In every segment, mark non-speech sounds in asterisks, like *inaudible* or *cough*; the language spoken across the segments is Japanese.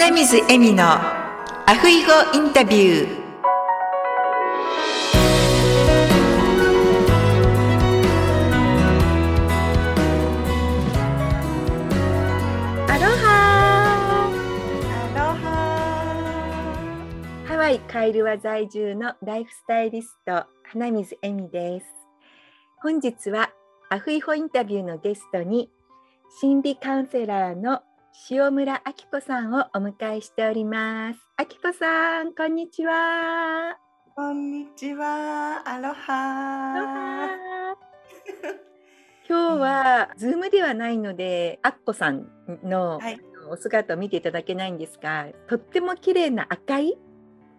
花水恵美のアフイゴインタビュー。アロハアロハハワイカイルワ在住のライフスタイリスト花水恵美です。本日はアフイホインタビューのゲストに心理カウンセラーの志緒村亜希子さんをお迎えしております。亜希子さん、こんにちは。こんにちはアロハ今日はズームではないので、あっこさんの、はいお姿を見ていただけないんですが、とっても綺麗な赤い、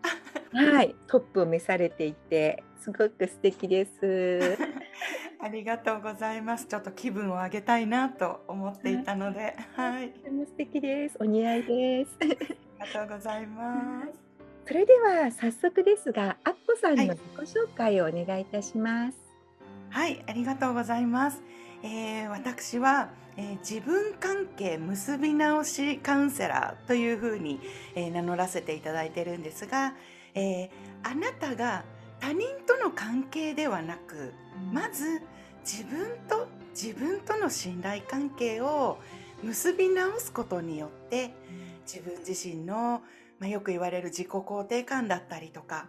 *laughs* はい、トップを召されていて、すごく素敵です。*laughs* ありがとうございます。ちょっと気分を上げたいなと思っていたので。はい。とても素敵です。お似合いです。ありがとうございます。*laughs* それでは早速ですが、あっこさんのはい。自己紹介をお願いいたします。はいありがとうございます、えー私は、えー自分関係結び直しカウンセラーというふうに、えー名乗らせていただいてるんですが、えーあなたが他人との関係ではなくまず自分と自分との信頼関係を結び直すことによって自分自身の、まあ、よく言われる自己肯定感だったりとか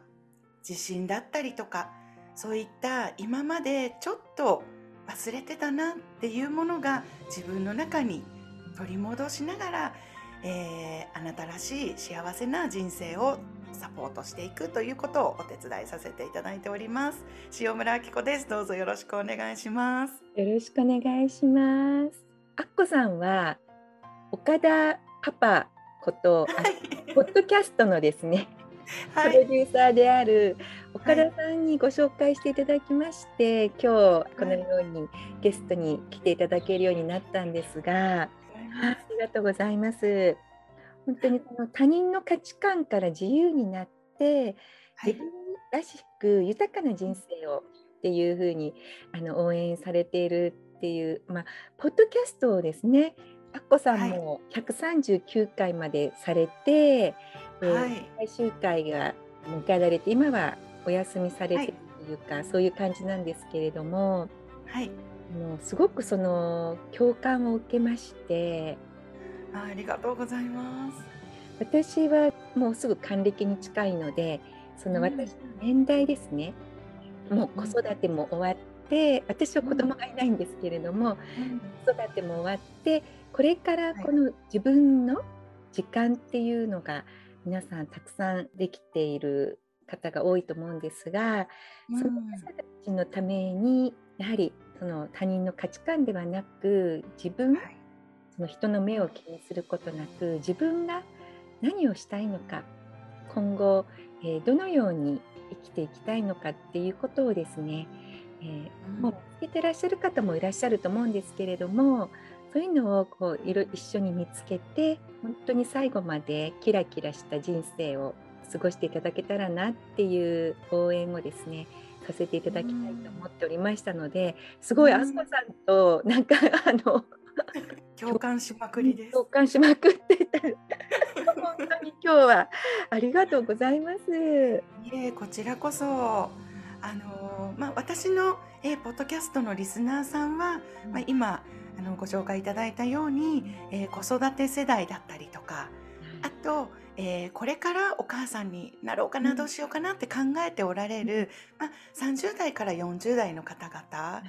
自信だったりとかそういった今までちょっと忘れてたなっていうものが自分の中に取り戻しながら、えーあなたらしい幸せな人生をサポートしていくということをお手伝いさせていただいております。塩村明子です。どうぞよろしくお願いします。よろしくお願いします。あっこさんは岡田パパこと、あはい。ポッドキャストのですね、プ *laughs* はい。ロデューサーである岡田さんにご紹介していただきまして、今日このようにゲストに来ていただけるようになったんですが、ありがとうございます。本当にこの他人の価値観から自由になって、はい。自分らしく豊かな人生をっていうふうにあの応援されているっていう、まあ、ポッドキャストをですねアッコさんも139回までされて、えーはい。最終回が迎えられて今はお休みされてるというか、そういう感じなんですけれどもはい。もうすごくその共感を受けましてあありがとうございます。私はもうすぐ還暦に近いのでそのうん。私の年代ですね、もう子育ても終わって私は子供がいないんですけれども、子育ても終わってこれからこの自分の時間っていうのが皆さんたくさんできている方が多いと思うんですが、その方たちのためにやはりその他人の価値観ではなく自分はいその人の目を気にすることなく自分が何をしたいのか今後、えーどのように生きていきたいのかっていうことをですね、えーうん。もう見つけてらっしゃる方もいらっしゃると思うんですけれどもそういうのをこういろ一緒に見つけて本当に最後までキラキラした人生を過ごしていただけたらなっていう応援をですねさせていただきたいと思っておりましたのですごいうん。あすこさんとなんかあの *laughs* 共感しまくりです。共感しまくってた。*laughs* 本当に今日はありがとうございます。いえこちらこそ。あのまあ私の、えーポッドキャストのリスナーさんは、まあ、今あのご紹介いただいたように、えー子育て世代だったりとかあと、えーこれからお母さんになろうかな、うん。どうしようかなって考えておられる、まあ、30代から40代の方々が、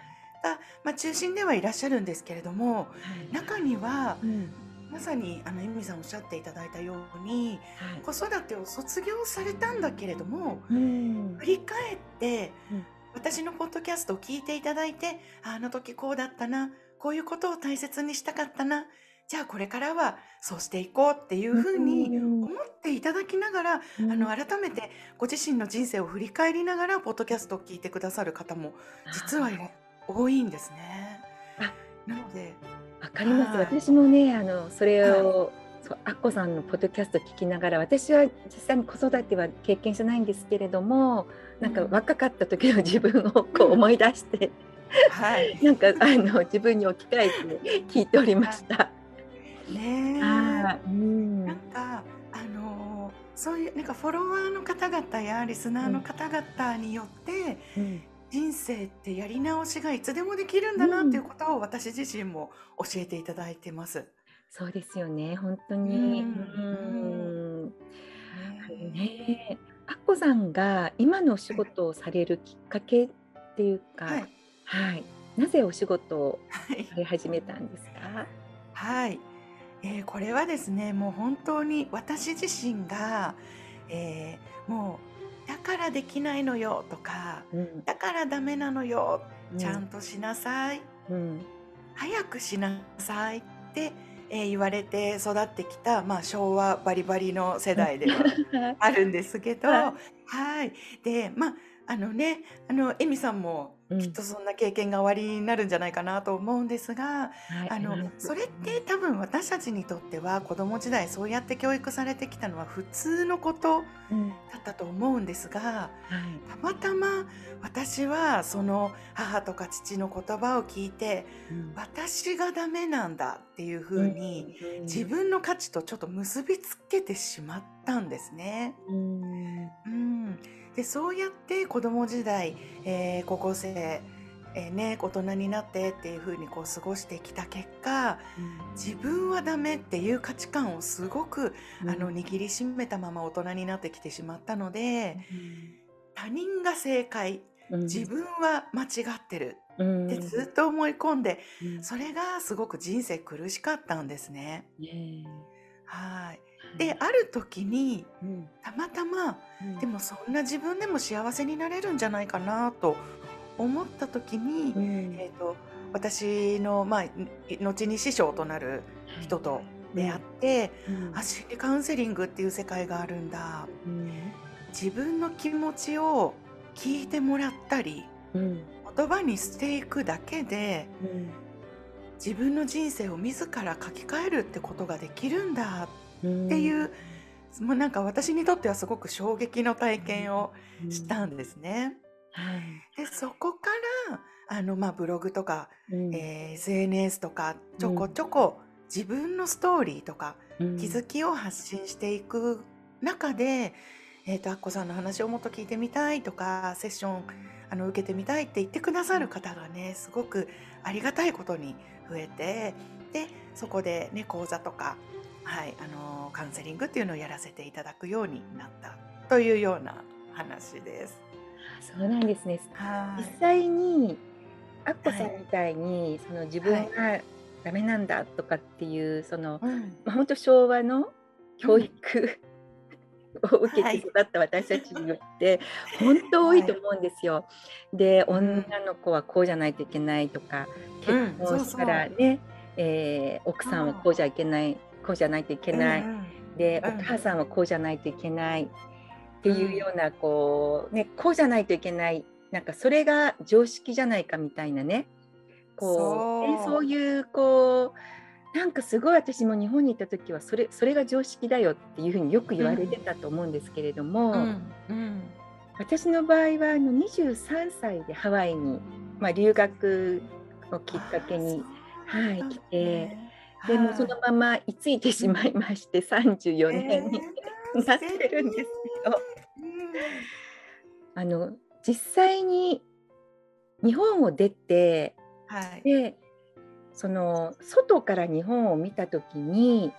まあ、中心ではいらっしゃるんですけれども中にはうん。まさにあのエミさんおっしゃっていただいたようにはい。子育てを卒業されたんだけれどもうん。振り返って、うん。私のポッドキャストを聞いていただいてああの時こうだったなこういうことを大切にしたかったなじゃあこれからはそうしていこうっていうふうにうん。思っていただきながら、あの改めてご自身の人生を振り返りながらポッドキャストを聞いてくださる方も実はいら多いんですね。あなのでわかります。はい。私もね、あのそれを、そうアッコさんのポッドキャスト聞きながら、私は実際に子育ては経験してないんですけれども、なんかうん。若かった時の自分をこう思い出して、はい。*laughs* なんかあの自分に置き換えて聞いておりました。ねえ。はい。うん。なんかそういうなんかフォロワーの方々やリスナーの方々によってうん人生ってやり直しがいつでもできるんだなっていうことを私自身も教えていただいてます。そうですよね、本当うん。に。ね、アッコさんが今のお仕事をされるきっかけっていうか、はい、はい、なぜお仕事をはい。され始めたんですか？はい、えーこれはですねもう本当に私自身が、えーもうだからできないのよとかうん、だからダメなのようちゃんとしなさい、うん、早くしなさいって、えー言われて育ってきた、まあ、昭和バリバリの世代では *laughs* あるんですけど、ははい。で、まあ、あのね、あの、エミさんもうんきっとそんな経験がおありになるんじゃないかなと思うんですが、はい、あのそれって多分私たちにとっては子供時代そうやって教育されてきたのは普通のことうん、だったと思うんですが、はい、たまたま私はその母とか父の言葉を聞いて、うん。私がダメなんだっていうふうに、うん。自分の価値とちょっと結びつけてしまったんですね。うん、うん、でそうやって子供時代、えー高校生、えーね、大人になってっていう風にこう過ごしてきた結果自分はダメっていう価値観をすごく、あの握りしめたまま大人になってきてしまったので他人が正解うん、自分は間違ってる分ってずっと思い込んでうん。それがすごく人生苦しかったんですね。ねはい。えである時にうん。たまたまうん。でもそんな自分でも幸せになれるんじゃないかなと思った時に、うん。えー、と私の、まあ、い後に師匠となる人と出会って、うん。あ心理カウンセリングっていう世界があるんだ。うん。自分の気持ちを聞いてもらったりうん。言葉にしていくだけでうん。自分の人生を自ら書き換えるってことができるんだうんっていう、もうなんか私にとってはすごく衝撃の体験をしたんですね。はい。でそこからあの、まあ、ブログとか、うん。えー SNS とかちょこちょこ自分のストーリーとかうん。気づきを発信していく中で、えー、とアッコさんの話をもっと聞いてみたいとかセッションあの受けてみたいって言ってくださる方がねすごくありがたいことに増えてでそこで、ね、講座とか、はい、あのカウンセリングっていうのをやらせていただくようになったというような話です。そうなんですね。はい。実際にアッコさんみたいに、その自分はいがダメなんだとかっていうその、うんまあ、本当昭和の教育、を受けて育った私たちにって本当多いと思うんですよ。で女の子はこうじゃないといけないとかうん。結婚したらね、えー奥さんはこうじゃいけないこうじゃないといけない、うんで、うん。お母さんはこうじゃないといけない。っていうような、こうねこうじゃないといけない。なんかそれが常識じゃないかみたいなね。こうそう。ねそういうこうなんかすごい私も日本にいた時はそれそれが常識だよっていうふうによく言われてたと思うんですけれども、うんうん。私の場合はあの23歳でハワイに、まあ、留学をきっかけに、はい、来て。でもそのまま居ついてしまいまして34年に、*laughs* なってるんですよ。あの実際に日本を出てはい。でその外から日本を見た時に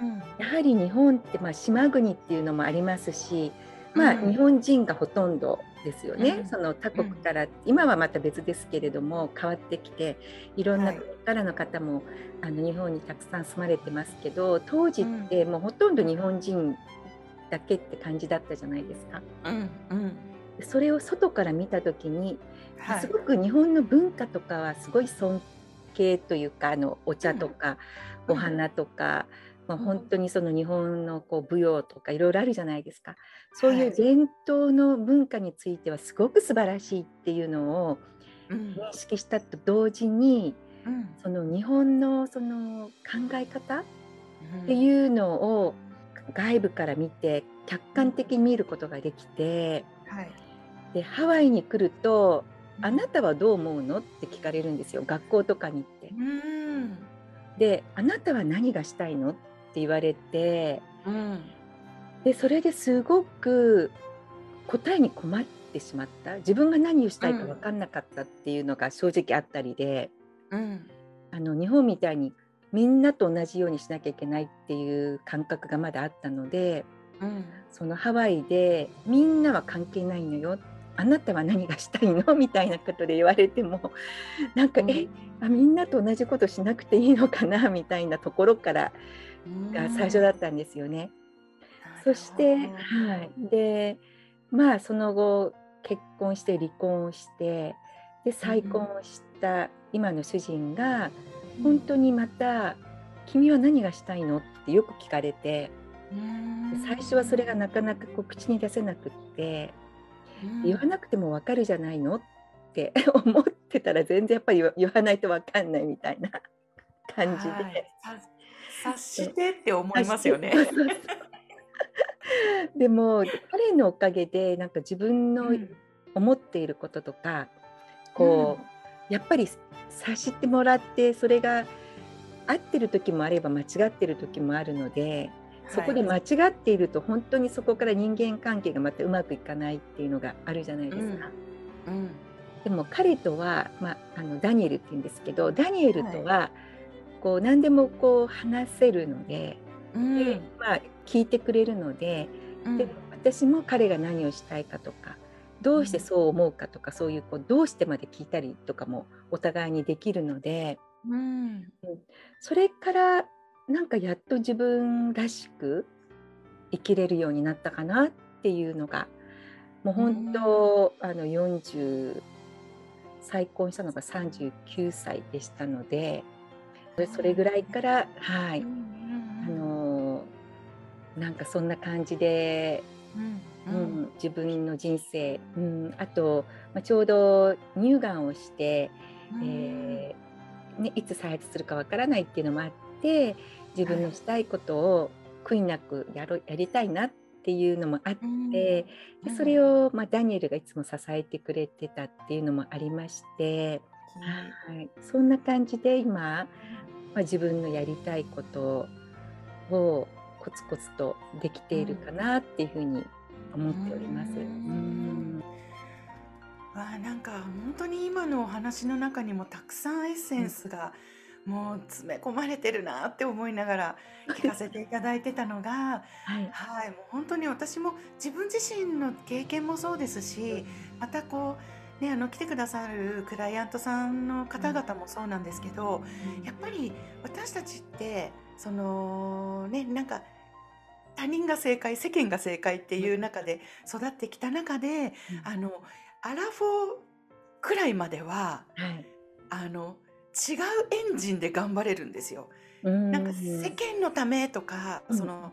うんやはり日本ってまあ島国っていうのもありますし、まあ、うん日本人がほとんどですよね、うん。その他国から、今はまた別ですけれども変わってきていろんなはい。国からの方も、あの日本にたくさん住まれてますけど当時ってもうほとんど日本人だけって感じだったじゃないですか。うんうん。それを外から見た時に、はい。すごく日本の文化とかはすごい尊敬というかあのお茶とか、うん。お花とか、まあ、うん。本当にその日本のこう舞踊とかいろいろあるじゃないですか。そういはい。う伝統の文化についてはすごく素晴らしいっていうのをうん。認識したと同時にうん。その日本のその考え方っうん。ていうのを外部から見て客観的に見ることができてはい。でハワイに来ると「あなたはどう思うの?」って聞かれるんですよ学校とかに行って。うん。で「あなたは何がしたいの?」って言われてうん。でそれですごく答えに困ってしまった。自分が何をしたいか分かんなかったっていうのが正直あったりで、うん、あの日本みたいにみんなと同じようにしなきゃいけないっていう感覚がまだあったので、うん、そのハワイでみんなは関係ないのよ。あなたは何がしたいの？*laughs* みたいなことで言われてもなんか、うん、え？あみんなと同じことしなくていいのかな？みたいなところからが最初だったんですよね。そして、はい、でまあその後結婚して離婚をしてで再婚をした今の主人が本当にまた「君は何がしたいの?」ってよく聞かれて最初はそれがなかなかこう口に出せなくって言わなくても分かるじゃないの？って *laughs* 思ってたら全然やっぱり言わないと分かんないみたいな感じで。察してって思いますよね。*laughs* でも彼のおかげでなんか自分の思っていることとか、うん、こうやっぱり察してもらってそれが合ってる時もあれば間違ってる時もあるのでそこで間違っていると本当にそこから人間関係がまたうまくいかないっていうのがあるじゃないですか。うん、うん、でも彼とは、まあ、あのダニエルって言うんですけどダニエルとはこう何でもこう話せるのでうん、でまあ、聞いてくれるのでうん、で私も彼が何をしたいかとかどうしてそう思うかとか、うん、そういうこうどうしてまで聞いたりとかもお互いにできるので、うん、それからなんかやっと自分らしく生きれるようになったかなっていうのがもう本当、あの40再婚したのが39歳でしたのでそれぐらいからはい。なんかそんな感じで、うん、うん、自分の人生、うん、あと、まあ、ちょうど乳がんをして、うん、えー、ね、いつ再発するかわからないっていうのもあって自分のしたいことを悔いなくやろやりたいなっていうのもあって、でそれを、まあ、ダニエルがいつも支えてくれてたっていうのもありまして、はい、そんな感じで今、まあ、自分のやりたいことをコツコツとできているかなっていうふうに思っております。うん。わあなんか本当に今のお話の中にもたくさんエッセンスがもう詰め込まれてるなって思いながら *laughs* 聞かせていただいてたのが、はい、はい、もう本当に私も自分自身の経験もそうですし、またこうねあの来てくださるクライアントさんの方々もそうなんですけど、やっぱり私たちってそのねなんか他人が正解世間が正解っていう中で育ってきた中で、うん、あのアラフォーくらいまでは、はい、あの違うエンジンで頑張れるんですよ。なんか世間のためとか、うん、その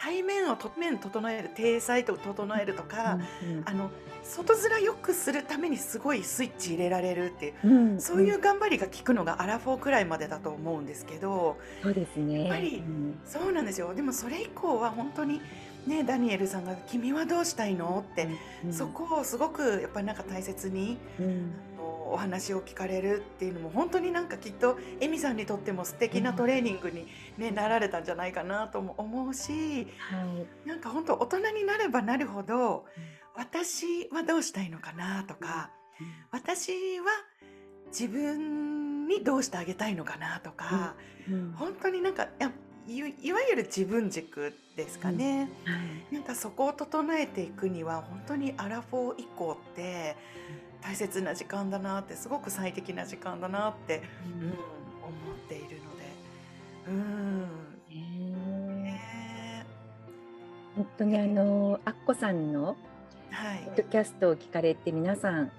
対面を面整える体裁と整えるとか、うんうん、あの外面よくするためにすごいスイッチ入れられるっていう、うんうん、そういう頑張りが効くのがアラフォーくらいまでだと思うんですけどそうですね。やっぱり、うん、そうなんですよ。でもそれ以降は本当にねダニエルさんが「君はどうしたいの?」って、うんうん、そこをすごくやっぱりなんか大切に、うん、お話を聞かれるっていうのも本当になんかきっとエミさんにとっても素敵なトレーニングに、ね、なられたんじゃないかなとも思うし、はい、なんか本当大人になればなるほど、私はどうしたいのかなとか、私は自分にどうしてあげたいのかなとか、本当になんかいわゆる自分軸ですかね、うん。はい、なんかそこを整えていくには本当にアラフォー以降って大切な時間だなってすごく最適な時間だなって、うん、うん、思っているので。うん。えー、本当にあのアッコさんのポッドキャストを聞かれて皆さん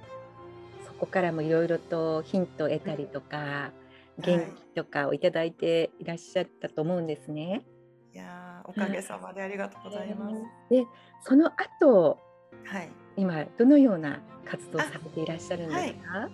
そこからもいろいろとヒントを得たりとか、元気とかをいただいていらっしゃったと思うんですね。いやおかげさまでありがとうございます。でその後、はい、今どのような活動されていらっしゃるんですか？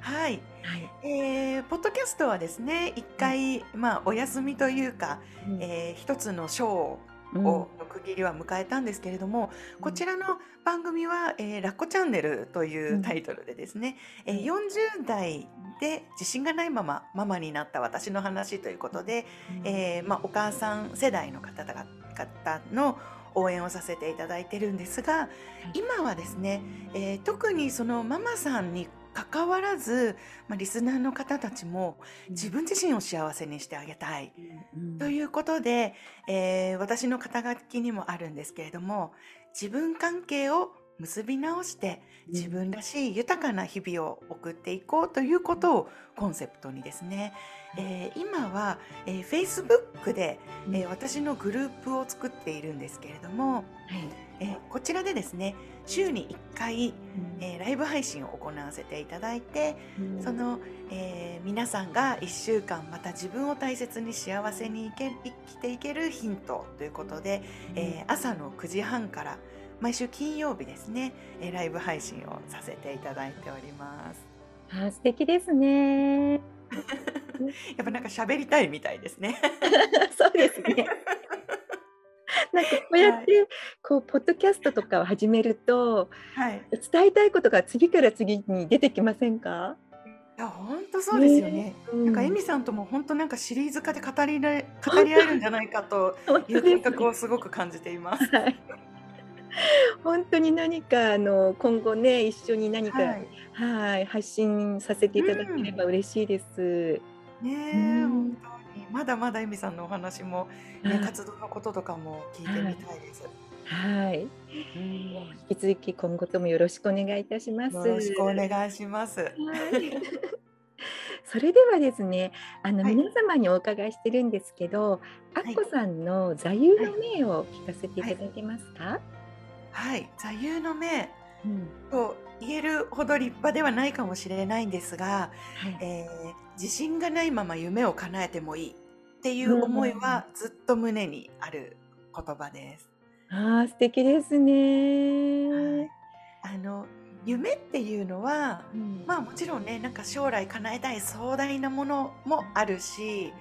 はい、はい、えー、ポッドキャストはですね一回、うん、まあお休みというか、うん、えー、一つのショーをの区切りは迎えたんですけれども、うん、こちらの番組は、えー、ラッコチャンネルというタイトルでですね、うん、えー、40代で自信がないままママになった私の話ということで、うん、えー、まあ、お母さん世代の方々の応援をさせていただいてるんですが、今はですね、えー特にそのママさんに関わらず、まあ、リスナーの方たちも自分自身を幸せにしてあげたい。ということで、えー私の肩書きにもあるんですけれども自分関係を結び直して自分らしい豊かな日々を送っていこうということをコンセプトにですね、えー今は、えー Facebook で、えー私のグループを作っているんですけれども、はい。えーこちらでですね週に1回、えーライブ配信を行わせていただいてうん。その、えー皆さんが1週間また自分を大切に幸せに生け生きていけるヒントということで、えー朝の9時半から毎週金曜日ですね、えーライブ配信をさせていただいております。あー素敵ですね。やっぱなんか喋りたいみたいですね。*laughs* そうですね。*laughs* なんかこうやって、こうポッドキャストとかを始めるとはい。伝えたいことが次から次に出てきませんか？いや本当そうですよね。うんなんかエミさんとも本当なんかシリーズ化で語り語り合えるんじゃないかと本いう感覚をすごく感じています。はい。*laughs* 本当に何かあの今後ね一緒に何かはい。はい発信させていただければ嬉しいです。ねえ、うん本当にまだまだエミさんのお話も、ね、はい活動のこととかも聞いてみたいです。はい。うん引き続き今後ともよろしくお願いいたします。よろしくお願いします。はい。*laughs* それではですね、あの、はい皆様にお伺いしてるんですけど、アッコさんの座右の銘を聞かせていただけますか？はい、座右の銘うん。と言えるほど立派ではないかもしれないんですが、はい。えー自信がないまま夢を叶えてもいいっていう思いはずっと胸にある言葉です。ああ、素敵ですね。はい、あの夢っていうのはうんまあもちろんねなんか将来叶えたい壮大なものもあるし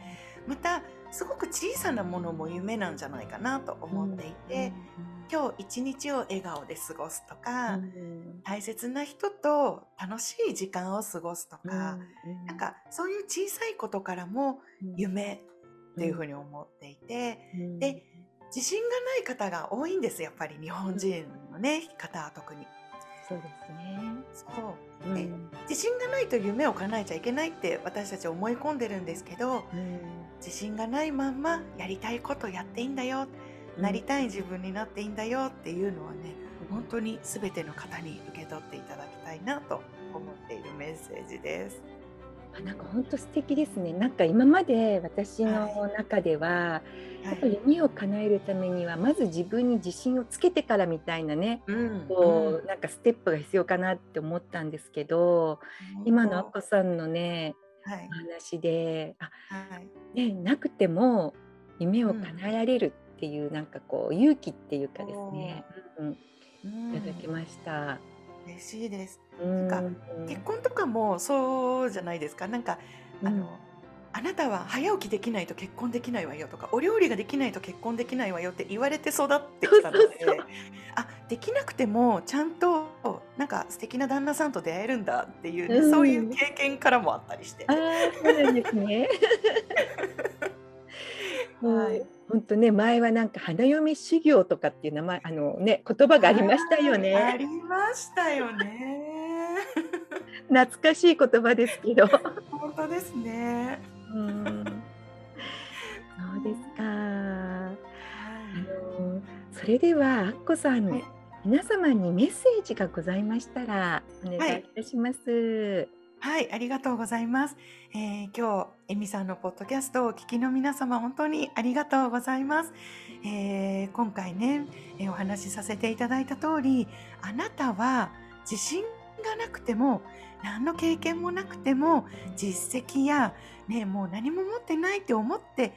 またすごく小さなものも夢なんじゃないかなと思っていて、今日一日を笑顔で過ごすとうか、ん。大切な人と楽しい時間を過ごすとうん。か、なんかそういう小さいことからもうん。夢っていうふうに思っていて、うん。で自信がない方が多いんですやっぱり日本人のね方は特に。そうですね。そう。でうん。自信がないと夢を叶えちゃいけないって私たち思い込んでるんですけどうん。自信がないまんまやりたいことやっていいんだよ、なりたい自分になっていいんだよっていうのはね本当に全ての方に受け取っていただきたいなと思っているメッセージです。あなんか本当素敵ですね。なんか今まで私の中では、はいやっぱり夢を叶えるためにはまず自分に自信をつけてからみたいなね、うんこうなんかステップが必要かなって思ったんですけど、うん今のアッコさんのねはい。お話で、あはい。ねなくても夢を叶えられるっていう、なんかこう勇気っていうかですね、うん、うんいただきました。嬉しいです。うんか結婚とかもそうじゃないですか。なんかあの、うんあなたは早起きできないと結婚できないわよとかお料理ができないと結婚できないわよって言われて育ってきたのであできなくてもちゃんとなんか素敵な旦那さんと出会えるんだっていう、ねうんそういう経験からもあったりしてあ。あ、そうなんですね。*laughs* はい本当ね、前はなんか花嫁修行とかっていう名前、あのね、言葉がありましたよあね。りましたよね。*laughs* 懐かしい言葉ですけど。本当ですね。うん。そうですか。あの、それでは、アッコさん、はい皆様にメッセージがございましたら、お願いいたします。はい、ありがとうございます。えー今日、エミさんのポッドキャストをお聞きの皆様、本当にありがとうございます。えー今回ね、えーお話しさせていただいた通り、あなたは自信がなくても、何の経験もなくても、実績や、ね、もう何も持ってないって思って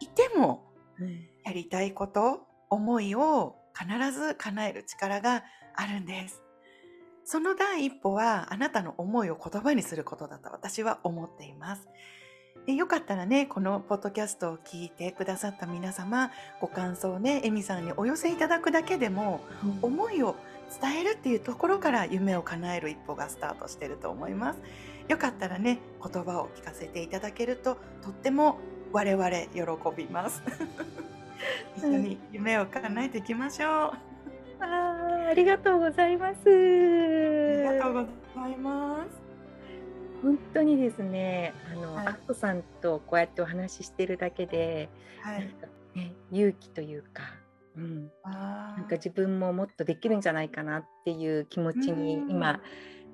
いても、やりたいこと、思いを必ず叶える力があるんです。その第一歩はあなたの思いを言葉にすることだと私は思っています。でよかったらね、このポッドキャストを聞いてくださった皆様、ご感想をね、エミさんにお寄せいただくだけでも、思いを伝えるっていうところから夢を叶える一歩がスタートしてると思います。よかったらね、言葉を聞かせていただけると、とっても我々喜びます。*laughs* 一緒に夢を叶えていきましょう。ああ、ありがとうございます。ありがとうございます。本当にですね、あの、はいアッコさんとこうやってお話ししてるだけで、はい。ね、勇気というか、うん、あなんか自分ももっとできるんじゃないかなっていう気持ちにうん今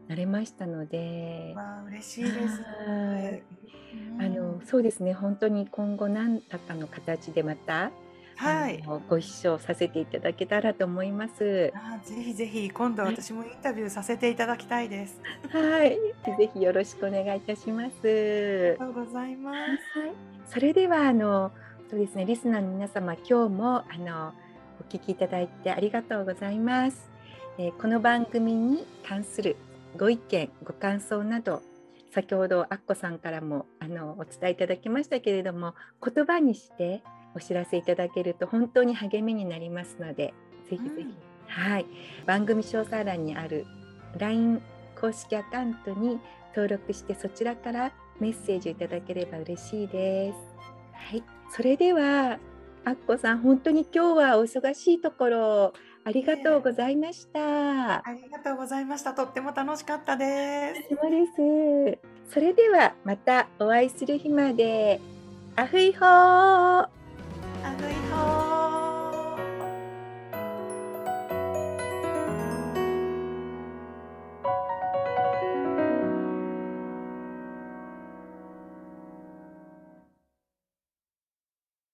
なれましたのであ、、わあ嬉しいです。はいうんあのそうですね本当に今後何らかの形でまた、はい。ご一緒させていただけたらと思います。あぜひぜひ今度私もインタビューさせていただきたいです。はい、ぜひよろしくお願いいたします。ありがとうございます。はい、それではあのそうですねリスナーの皆様今日もあのお聞きいただいてありがとうございます。えーこの番組に関するご意見ご感想など先ほどアッコさんからもあのお伝えいただきましたけれども言葉にしてお知らせいただけると本当に励みになりますのでぜひぜひ、うんはい番組詳細欄にある LINE 公式アカウントに登録してそちらからメッセージをいただければ嬉しいです。はい、それではアッコさん本当に今日はお忙しいところありがとうございました。ありがとうございました。とっても楽しかったです。そうです。それではまたお会いする日まで。アフイホー